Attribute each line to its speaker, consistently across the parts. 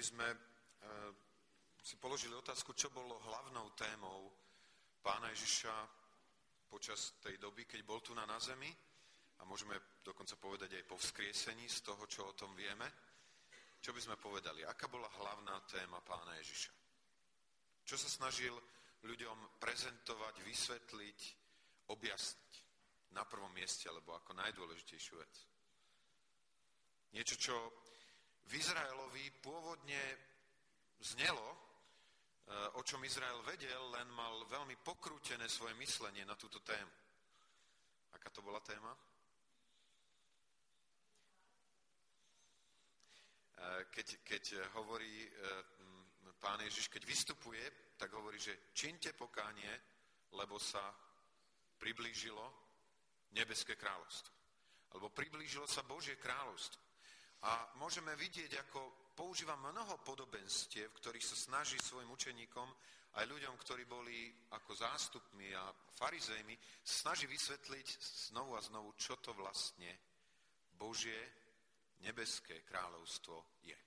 Speaker 1: keby sme e, si položili otázku, čo bolo hlavnou témou pána Ježiša počas tej doby, keď bol tu na, na zemi, a môžeme dokonca povedať aj po vzkriesení z toho, čo o tom vieme, čo by sme povedali? Aká bola hlavná téma pána Ježiša? Čo sa snažil ľuďom prezentovať, vysvetliť, objasniť na prvom mieste, alebo ako najdôležitejšiu vec? Niečo, čo v Izraelovi pôvodne znelo, e, o čom Izrael vedel, len mal veľmi pokrútené svoje myslenie na túto tému. Aká to bola téma? E, keď, keď hovorí e, pán Ježiš, keď vystupuje, tak hovorí, že činte pokánie, lebo sa priblížilo nebeské kráľovstvo. Alebo priblížilo sa Božie kráľovstvo. A môžeme vidieť, ako používa mnoho podobenstiev, ktorých sa snaží svojim učeníkom, aj ľuďom, ktorí boli ako zástupmi a farizejmi, snaží vysvetliť znovu a znovu, čo to vlastne Božie nebeské kráľovstvo je.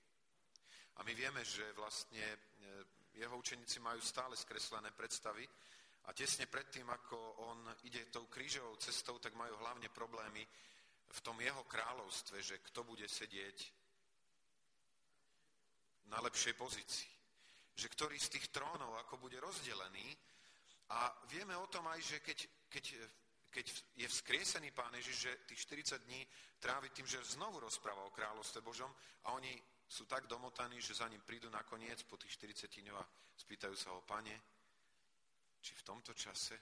Speaker 1: A my vieme, že vlastne e, jeho učeníci majú stále skreslené predstavy a tesne predtým, ako on ide tou krížovou cestou, tak majú hlavne problémy v tom jeho kráľovstve, že kto bude sedieť na lepšej pozícii. Že ktorý z tých trónov ako bude rozdelený. A vieme o tom aj, že keď, keď, keď je vzkriesený pán Ježiš, že tých 40 dní trávi tým, že znovu rozpráva o kráľovstve Božom a oni sú tak domotaní, že za ním prídu nakoniec po tých 40 dňoch a spýtajú sa ho, pane, či v tomto čase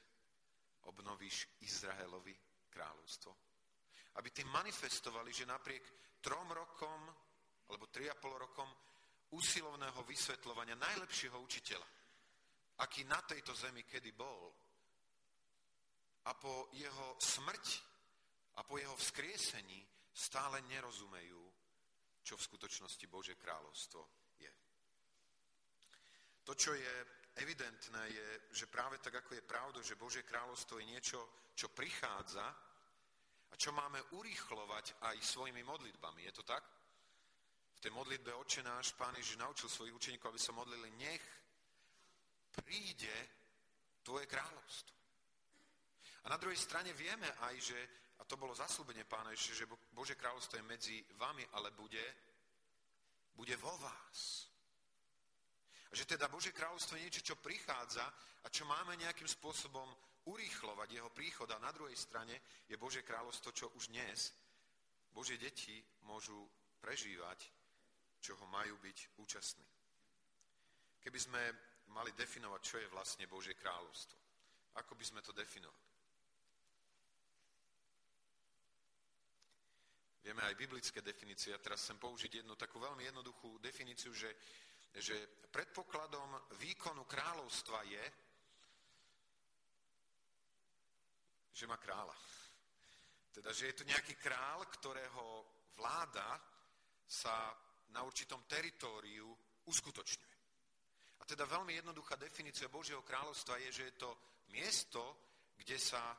Speaker 1: obnovíš Izraelovi kráľovstvo? Aby tým manifestovali, že napriek trom rokom alebo tri a pol rokom usilovného vysvetľovania najlepšieho učiteľa, aký na tejto zemi kedy bol, a po jeho smrti a po jeho vzkriesení stále nerozumejú, čo v skutočnosti Bože kráľovstvo je. To, čo je evidentné, je, že práve tak, ako je pravda, že Bože kráľovstvo je niečo, čo prichádza, a čo máme urýchlovať aj svojimi modlitbami. Je to tak? V tej modlitbe Oče náš Pán Ježiš naučil svojich učeníkov, aby sa modlili, nech príde Tvoje kráľovstvo. A na druhej strane vieme aj, že, a to bolo zaslúbenie Pána Ježiša, že Bože kráľovstvo je medzi vami, ale bude, bude vo vás. A že teda Bože kráľovstvo je niečo, čo prichádza a čo máme nejakým spôsobom urýchlovať jeho príchod. A na druhej strane je Bože kráľovstvo, čo už dnes Bože deti môžu prežívať, čo ho majú byť účastní. Keby sme mali definovať, čo je vlastne Božie kráľovstvo, ako by sme to definovali? Vieme aj biblické definície. Ja teraz chcem použiť jednu takú veľmi jednoduchú definíciu, že že predpokladom výkonu kráľovstva je, že má kráľa. Teda, že je to nejaký král, ktorého vláda sa na určitom teritóriu uskutočňuje. A teda veľmi jednoduchá definícia Božieho kráľovstva je, že je to miesto, kde sa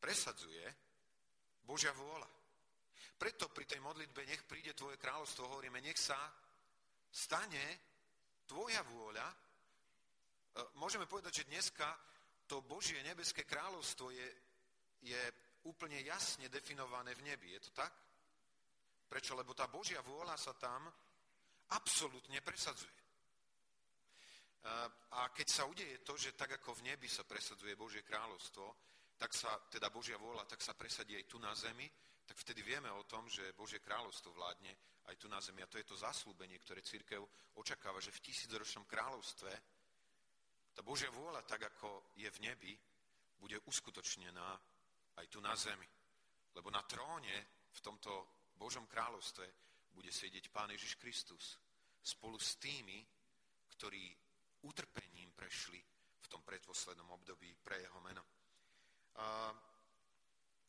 Speaker 1: presadzuje Božia vôľa. Preto pri tej modlitbe nech príde tvoje kráľovstvo, hovoríme, nech sa stane tvoja vôľa, e, môžeme povedať, že dneska to Božie nebeské kráľovstvo je, je úplne jasne definované v nebi. Je to tak? Prečo? Lebo tá Božia vôľa sa tam absolútne presadzuje. A keď sa udeje to, že tak ako v nebi sa presadzuje Božie kráľovstvo, tak sa, teda Božia vôľa, tak sa presadí aj tu na zemi, tak vtedy vieme o tom, že Božie kráľovstvo vládne aj tu na zemi. A to je to zaslúbenie, ktoré církev očakáva, že v tisícročnom kráľovstve tá Božia vôľa, tak ako je v nebi, bude uskutočnená aj tu na zemi. Lebo na tróne v tomto Božom kráľovstve bude sedieť Pán Ježiš Kristus spolu s tými, ktorí utrpením prešli v tom predposlednom období pre jeho meno. A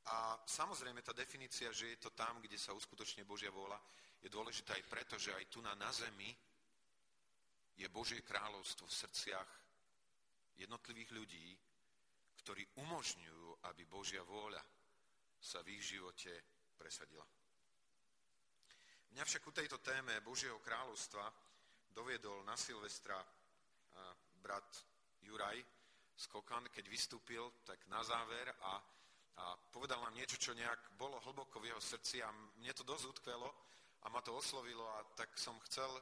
Speaker 1: a samozrejme tá definícia, že je to tam, kde sa uskutočne Božia vôľa, je dôležitá aj preto, že aj tu na, na zemi je Božie kráľovstvo v srdciach jednotlivých ľudí, ktorí umožňujú, aby Božia vôľa sa v ich živote presadila. Mňa však u tejto téme Božieho kráľovstva doviedol na Silvestra brat Juraj Skokan, keď vystúpil, tak na záver a, a povedal nám niečo, čo nejak bolo hlboko v jeho srdci a mne to dosť utkvelo a ma to oslovilo a tak som chcel e,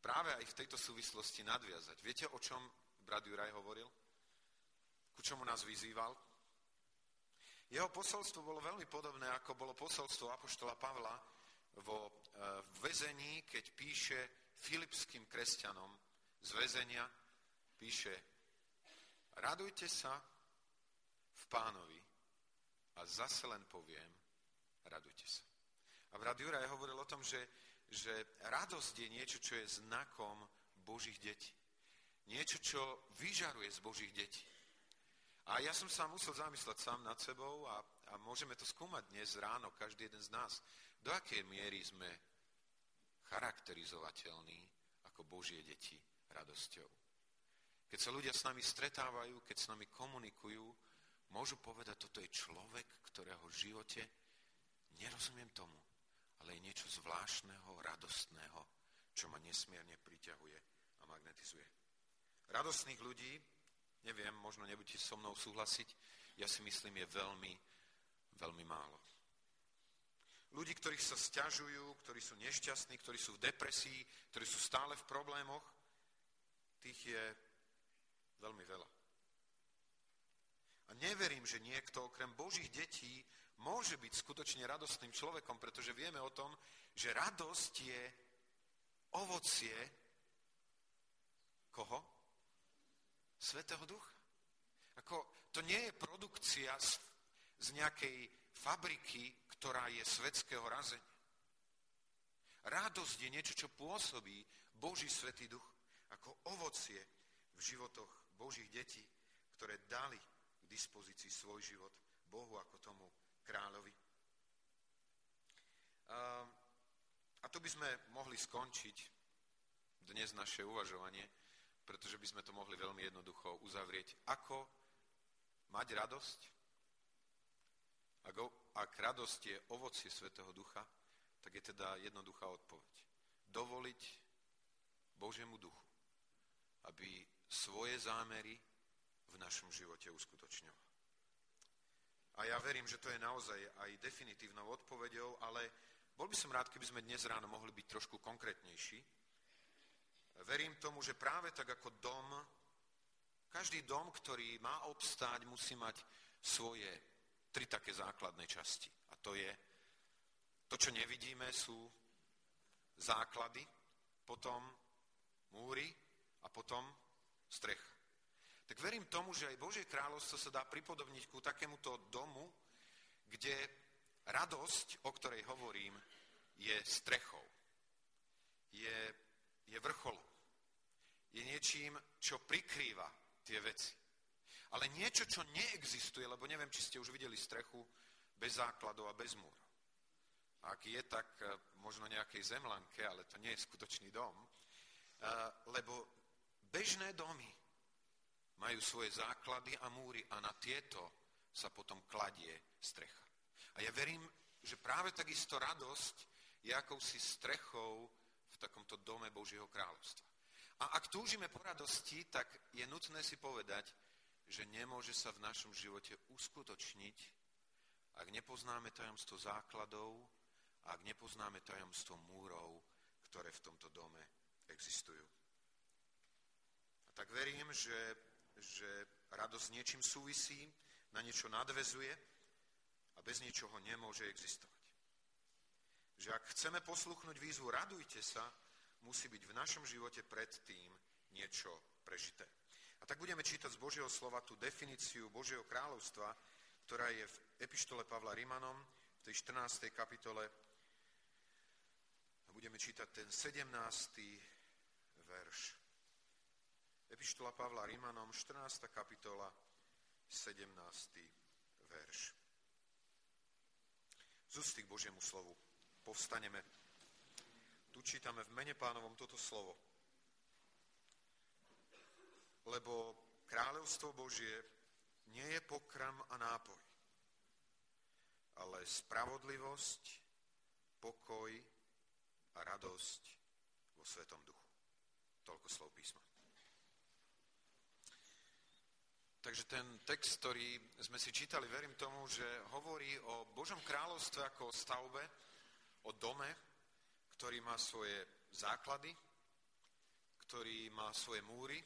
Speaker 1: práve aj v tejto súvislosti nadviazať. Viete, o čom brat Juraj hovoril? Ku čomu nás vyzýval? Jeho posolstvo bolo veľmi podobné, ako bolo posolstvo Apoštola Pavla vo e, väzení, keď píše filipským kresťanom z väzenia, píše radujte sa v pánovi a zase len poviem, radujte sa. A brat Juraj hovoril o tom, že, že radosť je niečo, čo je znakom Božích detí. Niečo, čo vyžaruje z Božích detí. A ja som sa musel zamysleť sám nad sebou a, a môžeme to skúmať dnes ráno, každý jeden z nás. Do akej miery sme charakterizovateľní ako Božie deti radosťou. Keď sa ľudia s nami stretávajú, keď s nami komunikujú, môžu povedať, toto je človek, ktorého v živote nerozumiem tomu, ale je niečo zvláštneho, radostného, čo ma nesmierne priťahuje a magnetizuje. Radostných ľudí neviem, možno nebudete so mnou súhlasiť, ja si myslím, je veľmi, veľmi málo. Ľudí, ktorých sa stiažujú, ktorí sú nešťastní, ktorí sú v depresii, ktorí sú stále v problémoch, tých je veľmi veľa. A neverím, že niekto okrem Božích detí môže byť skutočne radostným človekom, pretože vieme o tom, že radosť je ovocie koho? Svetého Ducha. Ako, to nie je produkcia z, z nejakej fabriky, ktorá je svetského razenia. Radosť je niečo, čo pôsobí Boží Svetý Duch ako ovocie v životoch Božích detí, ktoré dali k dispozícii svoj život Bohu ako tomu kráľovi. A, a tu by sme mohli skončiť dnes naše uvažovanie pretože by sme to mohli veľmi jednoducho uzavrieť. Ako mať radosť? Ak radosť je ovocie Svetého Ducha, tak je teda jednoduchá odpoveď. Dovoliť Božiemu duchu, aby svoje zámery v našom živote uskutočňoval. A ja verím, že to je naozaj aj definitívnou odpoveďou, ale bol by som rád, keby sme dnes ráno mohli byť trošku konkrétnejší, verím tomu, že práve tak ako dom, každý dom, ktorý má obstáť, musí mať svoje tri také základné časti. A to je, to, čo nevidíme, sú základy, potom múry a potom strech. Tak verím tomu, že aj Božie kráľovstvo sa dá pripodobniť ku takémuto domu, kde radosť, o ktorej hovorím, je strechou. Je, je vrcholom je niečím, čo prikrýva tie veci. Ale niečo, čo neexistuje, lebo neviem, či ste už videli strechu bez základov a bez múrov. Ak je, tak e, možno nejakej zemlanke, ale to nie je skutočný dom. E, lebo bežné domy majú svoje základy a múry a na tieto sa potom kladie strecha. A ja verím, že práve takisto radosť je akousi strechou v takomto dome Božieho kráľovstva. A ak túžime po radosti, tak je nutné si povedať, že nemôže sa v našom živote uskutočniť, ak nepoznáme tajomstvo základov, ak nepoznáme tajomstvo múrov, ktoré v tomto dome existujú. A tak verím, že, že radosť niečím súvisí, na niečo nadvezuje a bez ničoho nemôže existovať. Že ak chceme posluchnúť výzvu radujte sa, musí byť v našom živote predtým niečo prežité. A tak budeme čítať z Božieho slova tú definíciu Božieho kráľovstva, ktorá je v epištole Pavla Rimanom, v tej 14. kapitole. A budeme čítať ten 17. verš. Epištola Pavla Rimanom, 14. kapitola, 17. verš. Z k Božiemu slovu povstaneme tu čítame v mene pánovom toto slovo. Lebo kráľovstvo Božie nie je pokram a nápoj, ale spravodlivosť, pokoj a radosť vo Svetom Duchu. Toľko slov písma. Takže ten text, ktorý sme si čítali, verím tomu, že hovorí o Božom kráľovstve ako o stavbe, o dome, ktorý má svoje základy, ktorý má svoje múry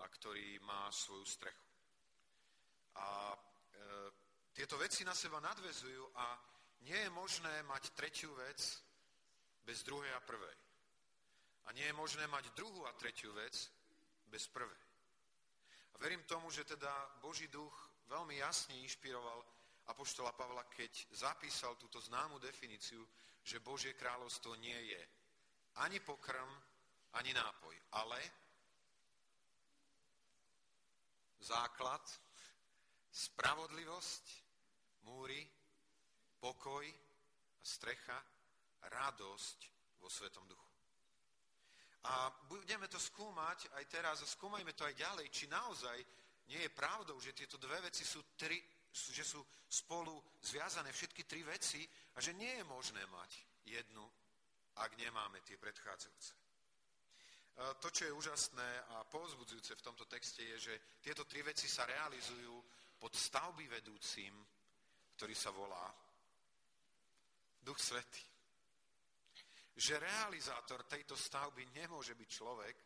Speaker 1: a ktorý má svoju strechu. A e, tieto veci na seba nadvezujú a nie je možné mať tretiu vec bez druhej a prvej. A nie je možné mať druhú a tretiu vec bez prvej. Verím tomu, že teda Boží duch veľmi jasne inšpiroval Apoštola Pavla, keď zapísal túto známu definíciu, že Božie kráľovstvo nie je ani pokrm, ani nápoj, ale základ, spravodlivosť, múry, pokoj a strecha, radosť vo Svetom duchu. A budeme to skúmať aj teraz a skúmajme to aj ďalej, či naozaj nie je pravdou, že tieto dve veci sú tri, že sú spolu zviazané všetky tri veci a že nie je možné mať jednu, ak nemáme tie predchádzajúce. To, čo je úžasné a povzbudzujúce v tomto texte, je, že tieto tri veci sa realizujú pod stavby vedúcim, ktorý sa volá Duch Svetý že realizátor tejto stavby nemôže byť človek,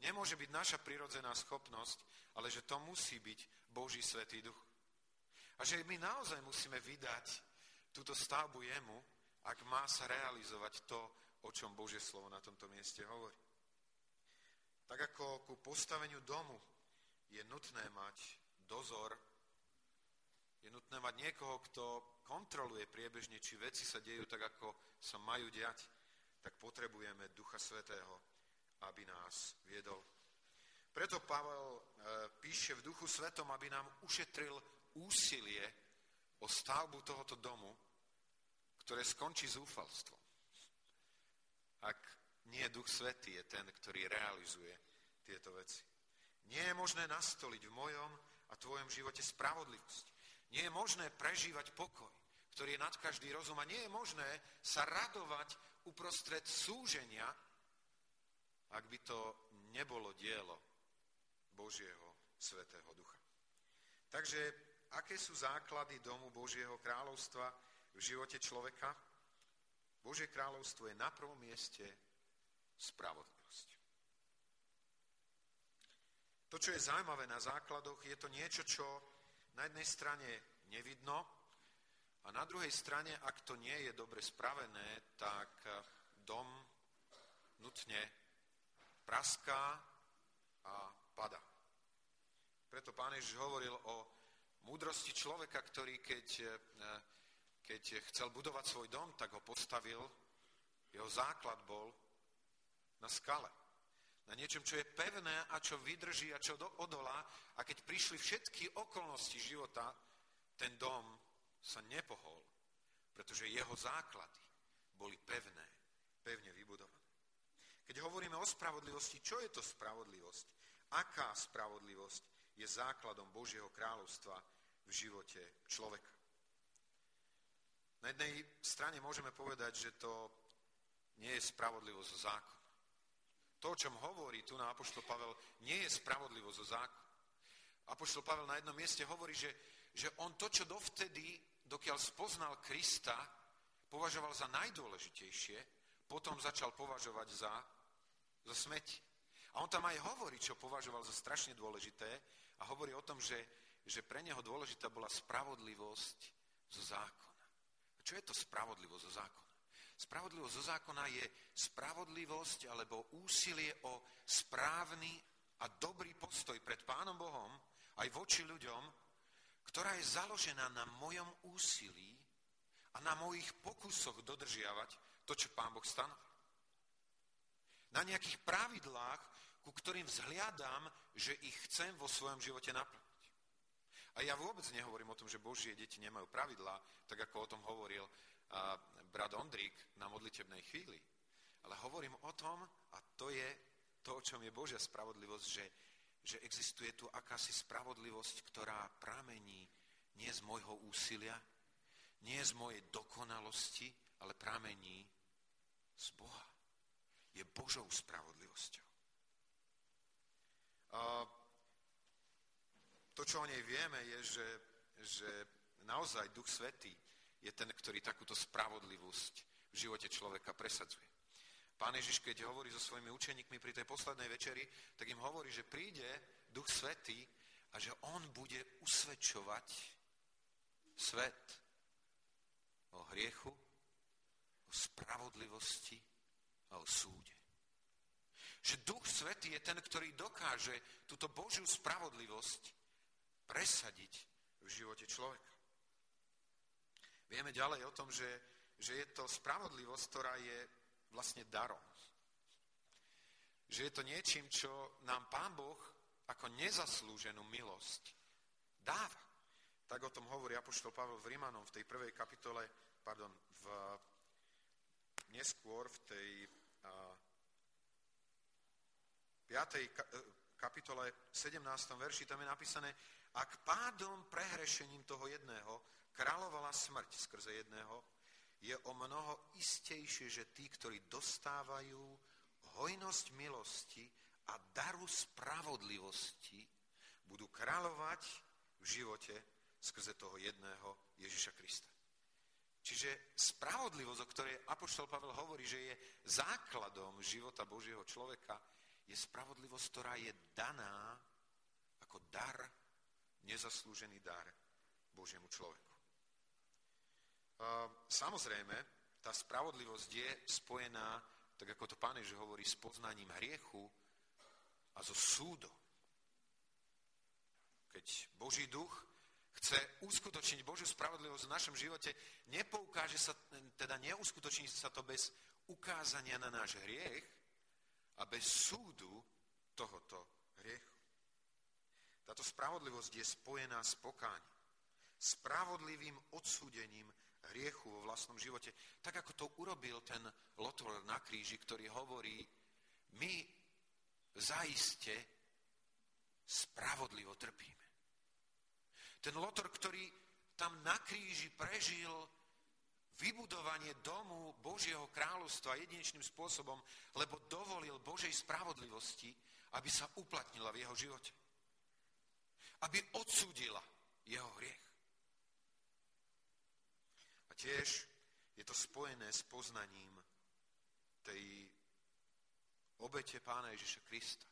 Speaker 1: nemôže byť naša prirodzená schopnosť, ale že to musí byť Boží Svetý Duch. A že my naozaj musíme vydať túto stavbu jemu, ak má sa realizovať to, o čom Božie slovo na tomto mieste hovorí. Tak ako ku postaveniu domu je nutné mať dozor, je nutné mať niekoho, kto kontroluje priebežne, či veci sa dejú tak, ako sa majú diať tak potrebujeme Ducha Svetého, aby nás viedol. Preto Pavel e, píše v Duchu Svetom, aby nám ušetril úsilie o stavbu tohoto domu, ktoré skončí zúfalstvom. Ak nie Duch Svetý je ten, ktorý realizuje tieto veci. Nie je možné nastoliť v mojom a tvojom živote spravodlivosť. Nie je možné prežívať pokoj, ktorý je nad každý rozum a nie je možné sa radovať uprostred súženia, ak by to nebolo dielo Božieho Svetého Ducha. Takže aké sú základy domu Božieho kráľovstva v živote človeka? Božie kráľovstvo je na prvom mieste spravodlivosť. To, čo je zaujímavé na základoch, je to niečo, čo na jednej strane nevidno, a na druhej strane, ak to nie je dobre spravené, tak dom nutne praská a pada. Preto pán Ježiš hovoril o múdrosti človeka, ktorý keď, eh, keď chcel budovať svoj dom, tak ho postavil, jeho základ bol na skale. Na niečom, čo je pevné a čo vydrží a čo odolá. A keď prišli všetky okolnosti života, ten dom sa nepohol, pretože jeho základy boli pevné, pevne vybudované. Keď hovoríme o spravodlivosti, čo je to spravodlivosť? Aká spravodlivosť je základom Božieho kráľovstva v živote človeka? Na jednej strane môžeme povedať, že to nie je spravodlivosť zo zákona. To, o čom hovorí tu na Apoštol Pavel, nie je spravodlivosť zo zákona. Apoštol Pavel na jednom mieste hovorí, že, že on to, čo dovtedy dokiaľ spoznal Krista, považoval za najdôležitejšie, potom začal považovať za, za smeti. A on tam aj hovorí, čo považoval za strašne dôležité a hovorí o tom, že, že pre neho dôležitá bola spravodlivosť zo zákona. A čo je to spravodlivosť zo zákona? Spravodlivosť zo zákona je spravodlivosť alebo úsilie o správny a dobrý postoj pred Pánom Bohom aj voči ľuďom, ktorá je založená na mojom úsilí a na mojich pokusoch dodržiavať to, čo Pán Boh stanovil. Na nejakých pravidlách, ku ktorým vzhliadám, že ich chcem vo svojom živote naplniť. A ja vôbec nehovorím o tom, že Božie deti nemajú pravidlá, tak ako o tom hovoril brat Ondrík na modlitebnej chvíli. Ale hovorím o tom, a to je to, o čom je Božia spravodlivosť, že že existuje tu akási spravodlivosť, ktorá pramení nie z môjho úsilia, nie z mojej dokonalosti, ale pramení z Boha. Je Božou spravodlivosťou. A to, čo o nej vieme, je, že, že naozaj Duch Svetý je ten, ktorý takúto spravodlivosť v živote človeka presadzuje. Pán Ježiš, keď hovorí so svojimi učeníkmi pri tej poslednej večeri, tak im hovorí, že príde Duch Svetý a že On bude usvedčovať svet o hriechu, o spravodlivosti a o súde. Že Duch Svetý je ten, ktorý dokáže túto Božiu spravodlivosť presadiť v živote človeka. Vieme ďalej o tom, že, že je to spravodlivosť, ktorá je vlastne darom. Že je to niečím, čo nám Pán Boh ako nezaslúženú milosť dáva. Tak o tom hovorí Apoštol Pavel v Rímanom v tej prvej kapitole, pardon, v, neskôr v tej a, 5. kapitole 17. verši, tam je napísané, ak pádom prehrešením toho jedného kráľovala smrť skrze jedného, je o mnoho istejšie, že tí, ktorí dostávajú hojnosť milosti a daru spravodlivosti, budú kráľovať v živote skrze toho jedného Ježiša Krista. Čiže spravodlivosť, o ktorej Apoštol Pavel hovorí, že je základom života Božieho človeka, je spravodlivosť, ktorá je daná ako dar, nezaslúžený dar Božiemu človeku. Samozrejme, tá spravodlivosť je spojená, tak ako to Pán Ježiš hovorí, s poznaním hriechu a so súdom. Keď Boží duch chce uskutočniť Božiu spravodlivosť v našom živote, nepoukáže sa, teda neuskutoční sa to bez ukázania na náš hriech a bez súdu tohoto hriechu. Táto spravodlivosť je spojená s pokáním, spravodlivým odsúdením hriechu vo vlastnom živote. Tak ako to urobil ten Lotor na kríži, ktorý hovorí, my zaiste spravodlivo trpíme. Ten Lotor, ktorý tam na kríži prežil vybudovanie domu Božieho kráľovstva jedinečným spôsobom, lebo dovolil Božej spravodlivosti, aby sa uplatnila v jeho živote. Aby odsúdila jeho hriech. Tiež je to spojené s poznaním tej obete pána Ježiša Krista,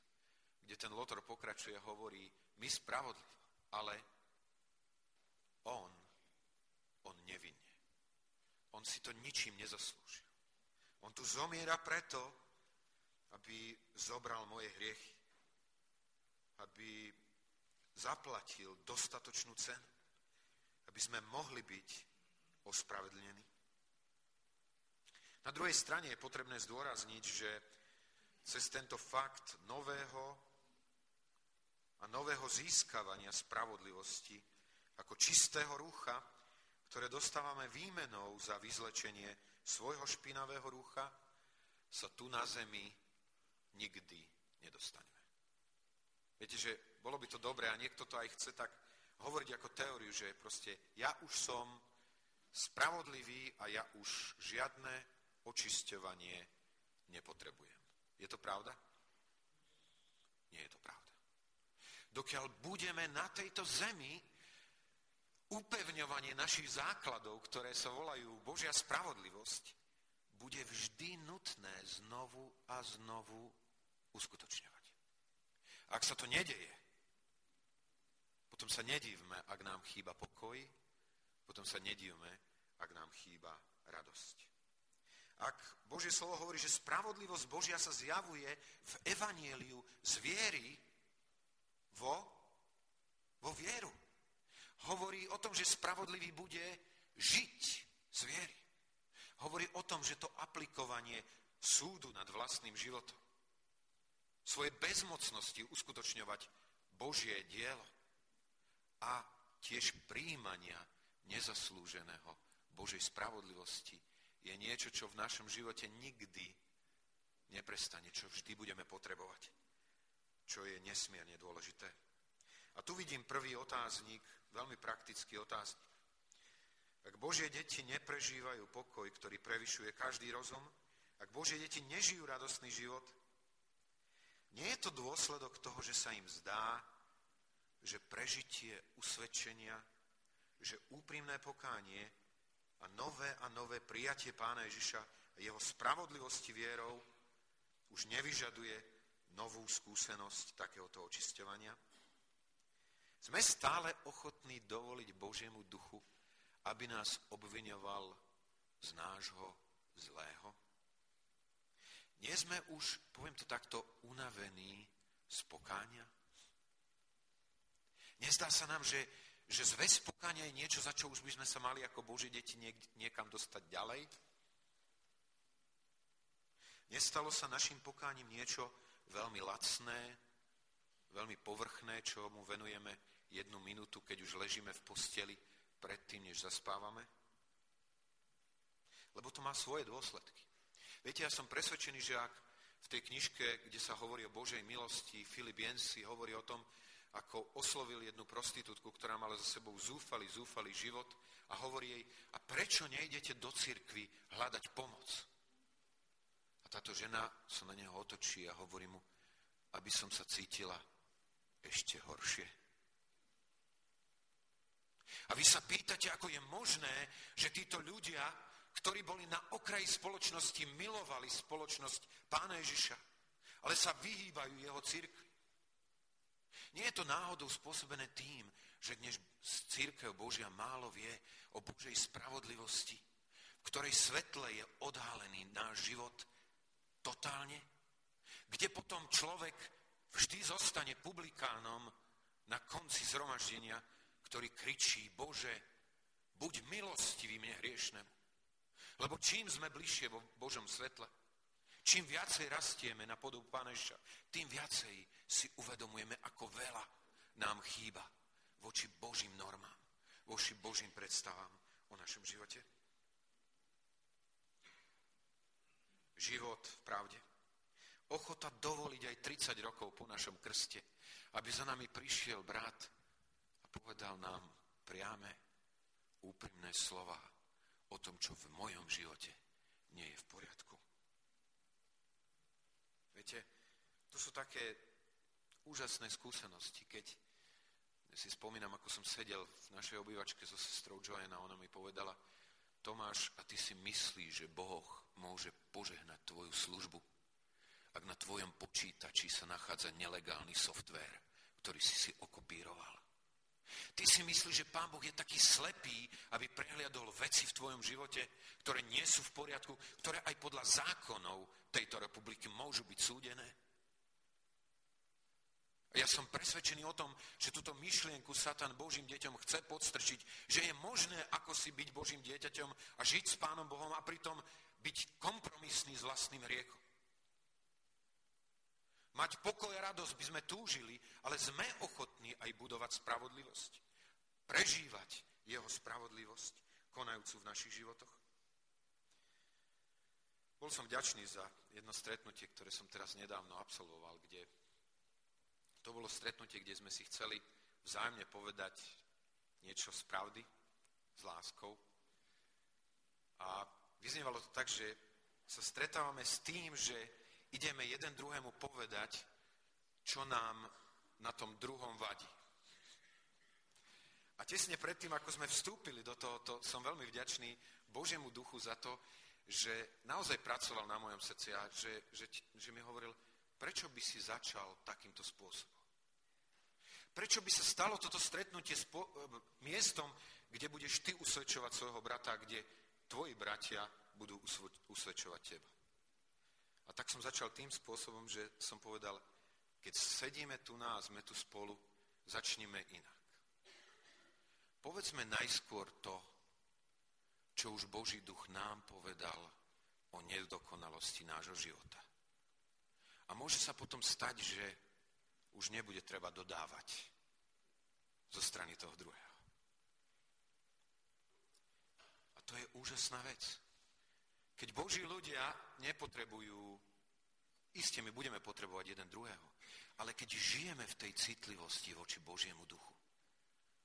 Speaker 1: kde ten Lotor pokračuje a hovorí, my spravodlivo, ale on, on nevinne. On si to ničím nezaslúžil. On tu zomiera preto, aby zobral moje hriechy. Aby zaplatil dostatočnú cenu. Aby sme mohli byť ospravedlnení. Na druhej strane je potrebné zdôrazniť, že cez tento fakt nového a nového získavania spravodlivosti ako čistého rucha, ktoré dostávame výmenou za vyzlečenie svojho špinavého rucha, sa tu na zemi nikdy nedostaneme. Viete, že bolo by to dobré a niekto to aj chce tak hovoriť ako teóriu, že proste ja už som spravodlivý a ja už žiadne očisťovanie nepotrebujem. Je to pravda? Nie je to pravda. Dokiaľ budeme na tejto zemi, upevňovanie našich základov, ktoré sa volajú Božia spravodlivosť, bude vždy nutné znovu a znovu uskutočňovať. Ak sa to nedeje, potom sa nedívme, ak nám chýba pokoj, potom sa nedívme, ak nám chýba radosť. Ak Božie slovo hovorí, že spravodlivosť Božia sa zjavuje v evanieliu z viery vo, vo vieru hovorí o tom, že spravodlivý bude žiť z viery. Hovorí o tom, že to aplikovanie súdu nad vlastným životom, svoje bezmocnosti uskutočňovať Božie dielo a tiež príjmania nezaslúženého Božej spravodlivosti je niečo, čo v našom živote nikdy neprestane, čo vždy budeme potrebovať, čo je nesmierne dôležité. A tu vidím prvý otáznik, veľmi praktický otáznik. Ak Božie deti neprežívajú pokoj, ktorý prevyšuje každý rozum, ak Božie deti nežijú radostný život, nie je to dôsledok toho, že sa im zdá, že prežitie usvedčenia, že úprimné pokánie a nové a nové prijatie pána Ježiša a jeho spravodlivosti vierou už nevyžaduje novú skúsenosť takéhoto očisťovania? Sme stále ochotní dovoliť Božiemu duchu, aby nás obviňoval z nášho zlého? Nie sme už, poviem to takto, unavení z pokáňa? Nezdá sa nám, že, že zväz pokáňa je niečo, za čo už by sme sa mali ako Boží deti niek, niekam dostať ďalej? Nestalo sa našim pokáním niečo veľmi lacné, veľmi povrchné, čo mu venujeme jednu minútu, keď už ležíme v posteli predtým, než zaspávame? Lebo to má svoje dôsledky. Viete, ja som presvedčený, že ak v tej knižke, kde sa hovorí o Božej milosti, Filip Jensi hovorí o tom, ako oslovil jednu prostitútku, ktorá mala za sebou zúfalý, zúfalý život a hovorí jej, a prečo nejdete do cirkvy hľadať pomoc? A táto žena sa na neho otočí a hovorí mu, aby som sa cítila ešte horšie. A vy sa pýtate, ako je možné, že títo ľudia ktorí boli na okraji spoločnosti, milovali spoločnosť pána Ježiša, ale sa vyhýbajú jeho církvi. Nie je to náhodou spôsobené tým, že dnes církev Božia málo vie o Božej spravodlivosti, v ktorej svetle je odhalený náš život totálne, kde potom človek vždy zostane publikánom na konci zhromaždenia, ktorý kričí, Bože, buď milostivý mne hriešnemu. Lebo čím sme bližšie vo Božom svetle, čím viacej rastieme na podobu Pána tým viacej si uvedomujeme, ako veľa nám chýba voči Božím normám, voči Božím predstavám o našom živote. Život v pravde. Ochota dovoliť aj 30 rokov po našom krste, aby za nami prišiel brat a povedal nám priame, úprimné slova o tom, čo v mojom živote nie je v poriadku. Viete, to sú také úžasné skúsenosti, keď si spomínam, ako som sedel v našej obývačke so sestrou Joanna, ona mi povedala, Tomáš, a ty si myslíš, že Boh môže požehnať tvoju službu, ak na tvojom počítači sa nachádza nelegálny software, ktorý si si okopíroval. Ty si myslíš, že Pán Boh je taký slepý, aby prehliadol veci v tvojom živote, ktoré nie sú v poriadku, ktoré aj podľa zákonov tejto republiky môžu byť súdené? Ja som presvedčený o tom, že túto myšlienku Satan Božím deťom chce podstrčiť, že je možné ako si byť Božím dieťaťom a žiť s Pánom Bohom a pritom byť kompromisný s vlastným riekom. Mať pokoj a radosť by sme túžili, ale sme ochotní aj budovať spravodlivosť. Prežívať jeho spravodlivosť, konajúcu v našich životoch. Bol som vďačný za jedno stretnutie, ktoré som teraz nedávno absolvoval, kde to bolo stretnutie, kde sme si chceli vzájomne povedať niečo z pravdy, s láskou. A vyznievalo to tak, že sa stretávame s tým, že ideme jeden druhému povedať, čo nám na tom druhom vadí. A tesne predtým, ako sme vstúpili do tohoto, som veľmi vďačný Božiemu duchu za to, že naozaj pracoval na mojom srdci a že, že, že mi hovoril, prečo by si začal takýmto spôsobom? Prečo by sa stalo toto stretnutie spo, miestom, kde budeš ty usvedčovať svojho brata, kde tvoji bratia budú usvedčovať teba? A tak som začal tým spôsobom, že som povedal, keď sedíme tu na sme tu spolu, začneme inak. Povedzme najskôr to, čo už Boží duch nám povedal o nedokonalosti nášho života. A môže sa potom stať, že už nebude treba dodávať zo strany toho druhého. A to je úžasná vec. Keď Boží ľudia nepotrebujú, iste my budeme potrebovať jeden druhého, ale keď žijeme v tej citlivosti voči Božiemu duchu,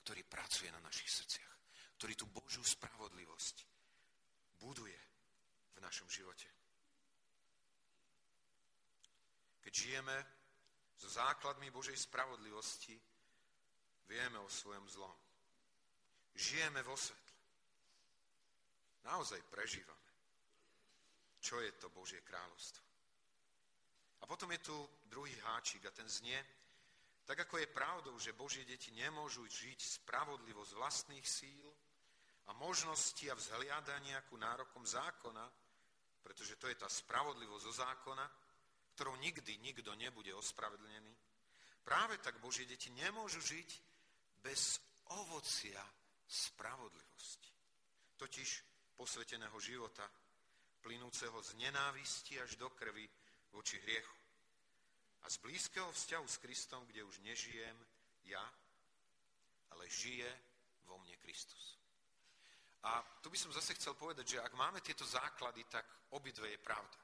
Speaker 1: ktorý pracuje na našich srdciach, ktorý tú Božiu spravodlivosť buduje v našom živote. Keď žijeme so základmi Božej spravodlivosti, vieme o svojom zlom. Žijeme vo svetle. Naozaj prežívame. Čo je to Božie kráľovstvo? A potom je tu druhý háčik a ten znie, tak ako je pravdou, že Božie deti nemôžu žiť spravodlivo z vlastných síl a možnosti a vzhliadania ku nárokom zákona, pretože to je tá spravodlivosť zo zákona, ktorou nikdy nikto nebude ospravedlnený. Práve tak Božie deti nemôžu žiť bez ovocia spravodlivosti. Totiž posveteného života, plynúceho z nenávisti až do krvi voči hriechu. A z blízkeho vzťahu s Kristom, kde už nežijem ja, ale žije vo mne Kristus. A tu by som zase chcel povedať, že ak máme tieto základy, tak obidve je pravda.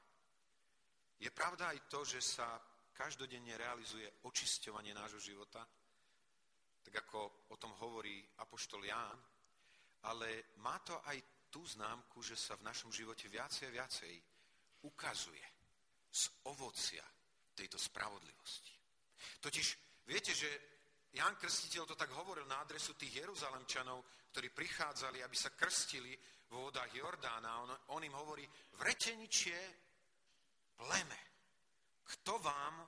Speaker 1: Je pravda aj to, že sa každodenne realizuje očisťovanie nášho života, tak ako o tom hovorí Apoštol Ján, ale má to aj tú známku, že sa v našom živote viacej a viacej ukazuje z ovocia tejto spravodlivosti. Totiž viete, že Ján Krstiteľ to tak hovoril na adresu tých Jeruzalemčanov, ktorí prichádzali, aby sa krstili vo vodách Jordána. On, on im hovorí, vreteničie pleme, kto vám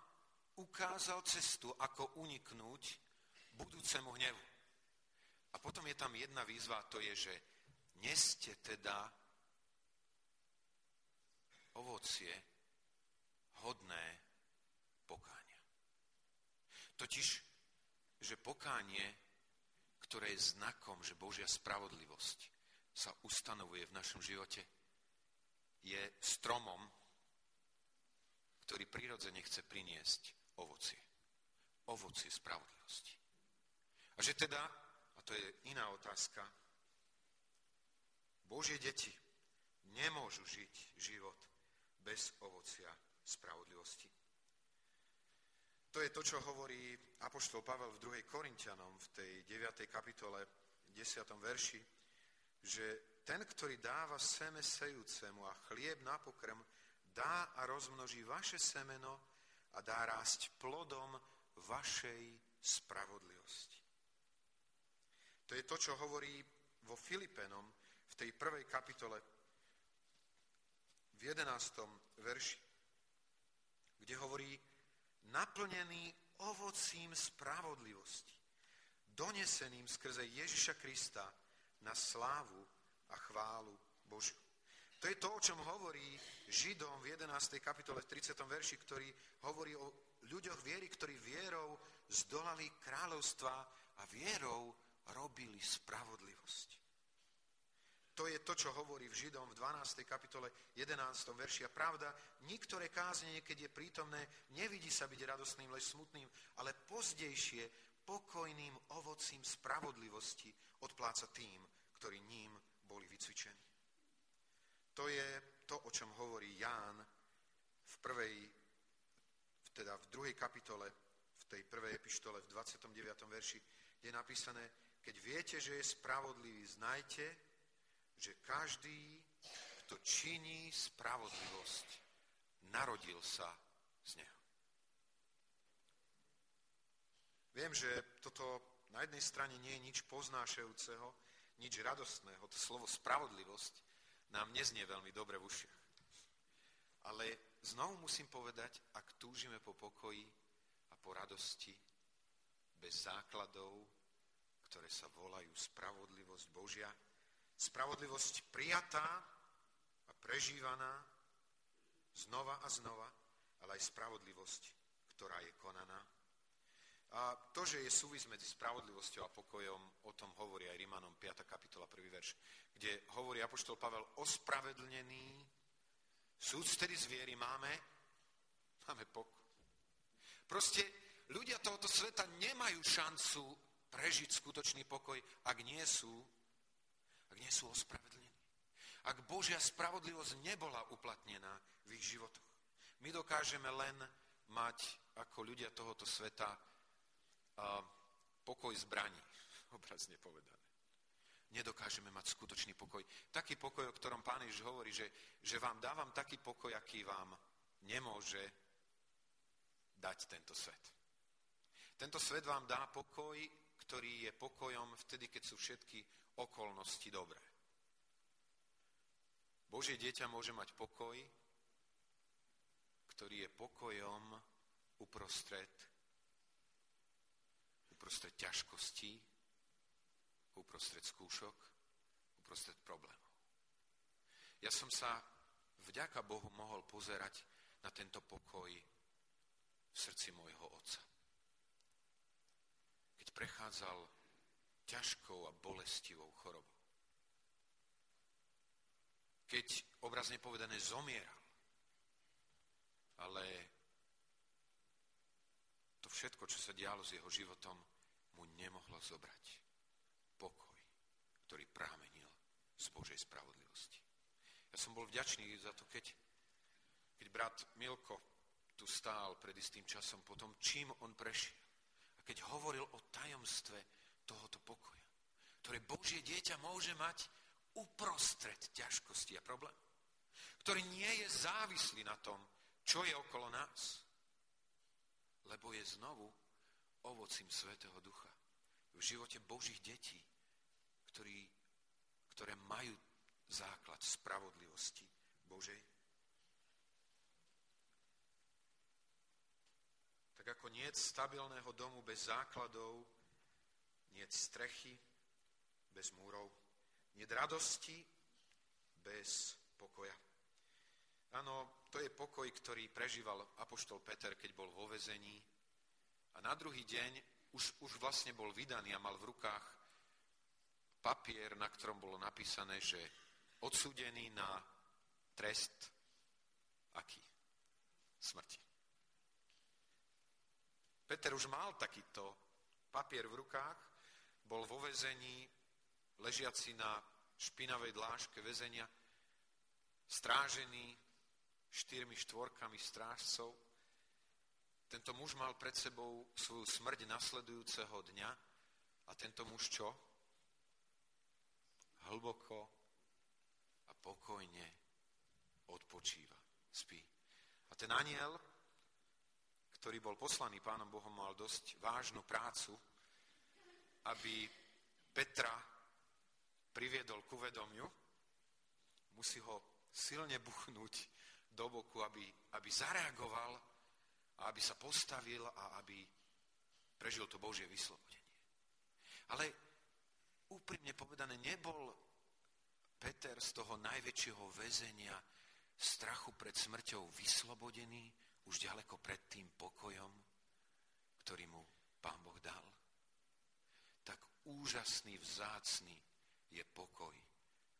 Speaker 1: ukázal cestu, ako uniknúť budúcemu hnevu. A potom je tam jedna výzva, to je, že neste teda ovocie hodné pokánia. Totiž, že pokánie, ktoré je znakom, že Božia spravodlivosť sa ustanovuje v našom živote, je stromom, ktorý prirodzene chce priniesť ovocie. Ovocie spravodlivosti. A že teda, a to je iná otázka, Božie deti nemôžu žiť život bez ovocia spravodlivosti. To je to, čo hovorí Apoštol Pavel v 2. Korintianom v tej 9. kapitole 10. verši, že ten, ktorý dáva seme sejúcemu a chlieb na pokrm, dá a rozmnoží vaše semeno a dá rásť plodom vašej spravodlivosti. To je to, čo hovorí vo Filipenom v tej prvej kapitole v 11. verši, kde hovorí naplnený ovocím spravodlivosti, doneseným skrze Ježiša Krista na slávu a chválu Božiu. To je to, o čom hovorí Židom v 11. kapitole v 30. verši, ktorý hovorí o ľuďoch viery, ktorí vierou zdolali kráľovstva a vierou robili spravodlivosť. To je to, čo hovorí v Židom v 12. kapitole 11. verši. A pravda, niektoré kázne, keď je prítomné, nevidí sa byť radostným, lež smutným, ale pozdejšie pokojným ovocím spravodlivosti odpláca tým, ktorí ním boli vycvičení. To je to, o čom hovorí Ján v prvej, teda v druhej kapitole, v tej prvej epištole v 29. verši, je napísané, keď viete, že je spravodlivý, znajte, že každý, kto činí spravodlivosť, narodil sa z neho. Viem, že toto na jednej strane nie je nič poznášajúceho, nič radostného. To slovo spravodlivosť nám neznie veľmi dobre v ušiach. Ale znovu musím povedať, ak túžime po pokoji a po radosti, bez základov, ktoré sa volajú spravodlivosť Božia, spravodlivosť prijatá a prežívaná znova a znova, ale aj spravodlivosť, ktorá je konaná. A to, že je súvis medzi spravodlivosťou a pokojom, o tom hovorí aj Rímanom 5. kapitola 1. verš, kde hovorí Apoštol Pavel, ospravedlnený, súd tedy zviery máme, máme pokoj. Proste ľudia tohoto sveta nemajú šancu prežiť skutočný pokoj, ak nie sú, ak nie sú ospravedlnení. Ak Božia spravodlivosť nebola uplatnená v ich životoch. My dokážeme len mať ako ľudia tohoto sveta pokoj zbraní, obrazne povedané. nedokážeme mať skutočný pokoj. Taký pokoj, o ktorom Pán Ježiš hovorí, že, že vám dávam taký pokoj, aký vám nemôže dať tento svet. Tento svet vám dá pokoj, ktorý je pokojom vtedy, keď sú všetky okolnosti dobré. Božie dieťa môže mať pokoj, ktorý je pokojom uprostred, uprostred ťažkostí, uprostred skúšok, uprostred problémov. Ja som sa vďaka Bohu mohol pozerať na tento pokoj v srdci môjho otca. Keď prechádzal ťažkou a bolestivou chorobou. Keď obrazne povedané zomieral. Ale to všetko, čo sa dialo s jeho životom, mu nemohlo zobrať pokoj, ktorý prámenil z Božej spravodlivosti. Ja som bol vďačný za to, keď, keď brat Milko tu stál pred istým časom po tom, čím on prešiel. A keď hovoril o tajomstve tohoto pokoja, ktoré Božie dieťa môže mať uprostred ťažkosti a problém, ktorý nie je závislý na tom, čo je okolo nás, lebo je znovu ovocím Svetého Ducha v živote Božích detí, ktorý, ktoré majú základ spravodlivosti Božej. Tak ako nie stabilného domu bez základov, nie strechy bez múrov, nie radosti bez pokoja. Áno, to je pokoj, ktorý prežíval apoštol Peter, keď bol vo vezení. A na druhý deň už, už vlastne bol vydaný a mal v rukách papier, na ktorom bolo napísané, že odsúdený na trest aký? Smrti. Peter už mal takýto papier v rukách, bol vo vezení, ležiaci na špinavej dláške väzenia, strážený štyrmi štvorkami strážcov. Tento muž mal pred sebou svoju smrť nasledujúceho dňa a tento muž čo? hlboko a pokojne odpočíva, spí. A ten aniel, ktorý bol poslaný pánom Bohom, mal dosť vážnu prácu, aby Petra priviedol ku vedomiu, musí ho silne buchnúť do boku, aby, aby zareagoval a aby sa postavil a aby prežil to Božie vyslobodenie. Ale úprimne povedané, nebol Peter z toho najväčšieho väzenia strachu pred smrťou vyslobodený už ďaleko pred tým pokojom, ktorý mu Pán Boh dal. Úžasný, vzácný je pokoj,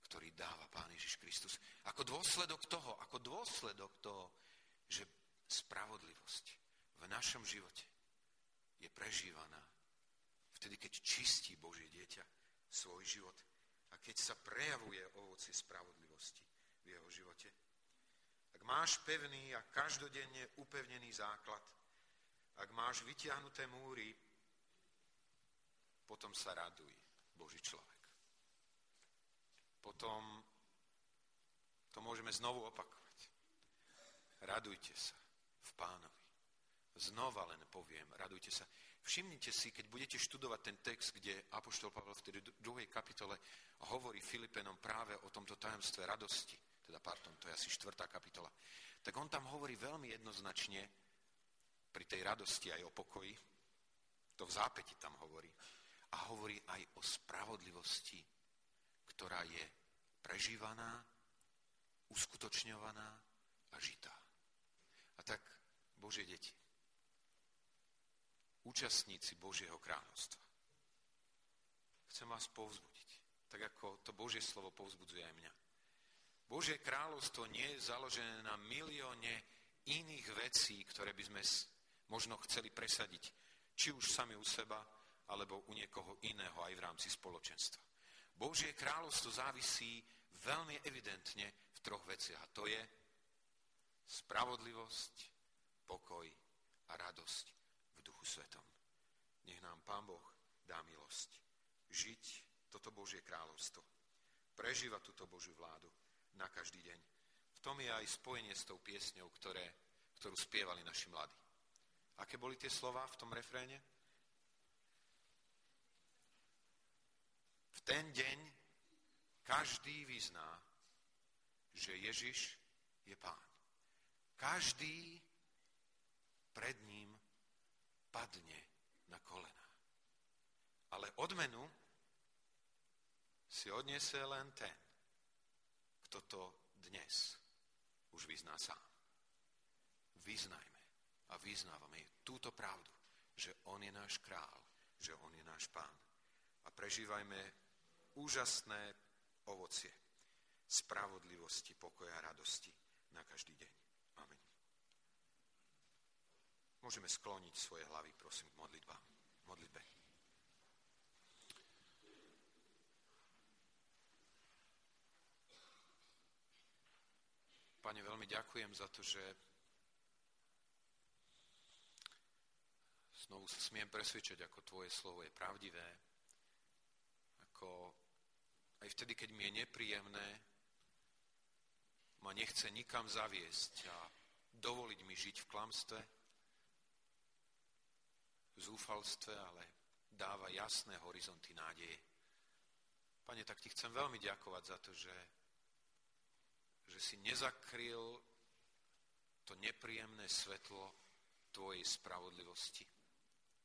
Speaker 1: ktorý dáva Pán Ježiš Kristus. Ako dôsledok toho, ako dôsledok toho, že spravodlivosť v našom živote je prežívaná vtedy, keď čistí Božie dieťa svoj život a keď sa prejavuje ovoci spravodlivosti v jeho živote. Ak máš pevný a každodenne upevnený základ, ak máš vytiahnuté múry, potom sa raduj, Boží človek. Potom to môžeme znovu opakovať. Radujte sa v pánovi. Znova len poviem, radujte sa. Všimnite si, keď budete študovať ten text, kde Apoštol Pavel v tej druhej kapitole hovorí Filipenom práve o tomto tajomstve radosti, teda pardon, to je asi štvrtá kapitola, tak on tam hovorí veľmi jednoznačne pri tej radosti aj o pokoji, to v zápäti tam hovorí, a hovorí aj o spravodlivosti, ktorá je prežívaná, uskutočňovaná a žitá. A tak, Božie deti, účastníci Božieho kráľovstva. Chcem vás povzbudiť, tak ako to Božie slovo povzbudzuje aj mňa. Božie kráľovstvo nie je založené na milióne iných vecí, ktoré by sme možno chceli presadiť, či už sami u seba, alebo u niekoho iného aj v rámci spoločenstva. Božie kráľovstvo závisí veľmi evidentne v troch veciach. A to je spravodlivosť, pokoj a radosť v Duchu Svetom. Nech nám Pán Boh dá milosť žiť toto Božie kráľovstvo. Prežíva túto Božiu vládu na každý deň. V tom je aj spojenie s tou piesňou, ktoré, ktorú spievali naši mladí. Aké boli tie slova v tom refréne? Ten deň každý vyzná, že Ježiš je pán. Každý pred ním padne na kolena. Ale odmenu si odniesie len ten, kto to dnes už vyzná sám. Vyznajme a vyznávame túto pravdu, že On je náš král, že On je náš pán. A prežívajme úžasné ovocie spravodlivosti, pokoja a radosti na každý deň. Amen. Môžeme skloniť svoje hlavy, prosím, k modlitbám. Modlitbe. Pane, veľmi ďakujem za to, že znovu sa smiem presvedčať, ako Tvoje slovo je pravdivé, ako aj vtedy, keď mi je nepríjemné, ma nechce nikam zaviesť a dovoliť mi žiť v klamstve, v zúfalstve, ale dáva jasné horizonty nádeje. Pane, tak ti chcem veľmi ďakovať za to, že, že si nezakryl to nepríjemné svetlo Tvojej spravodlivosti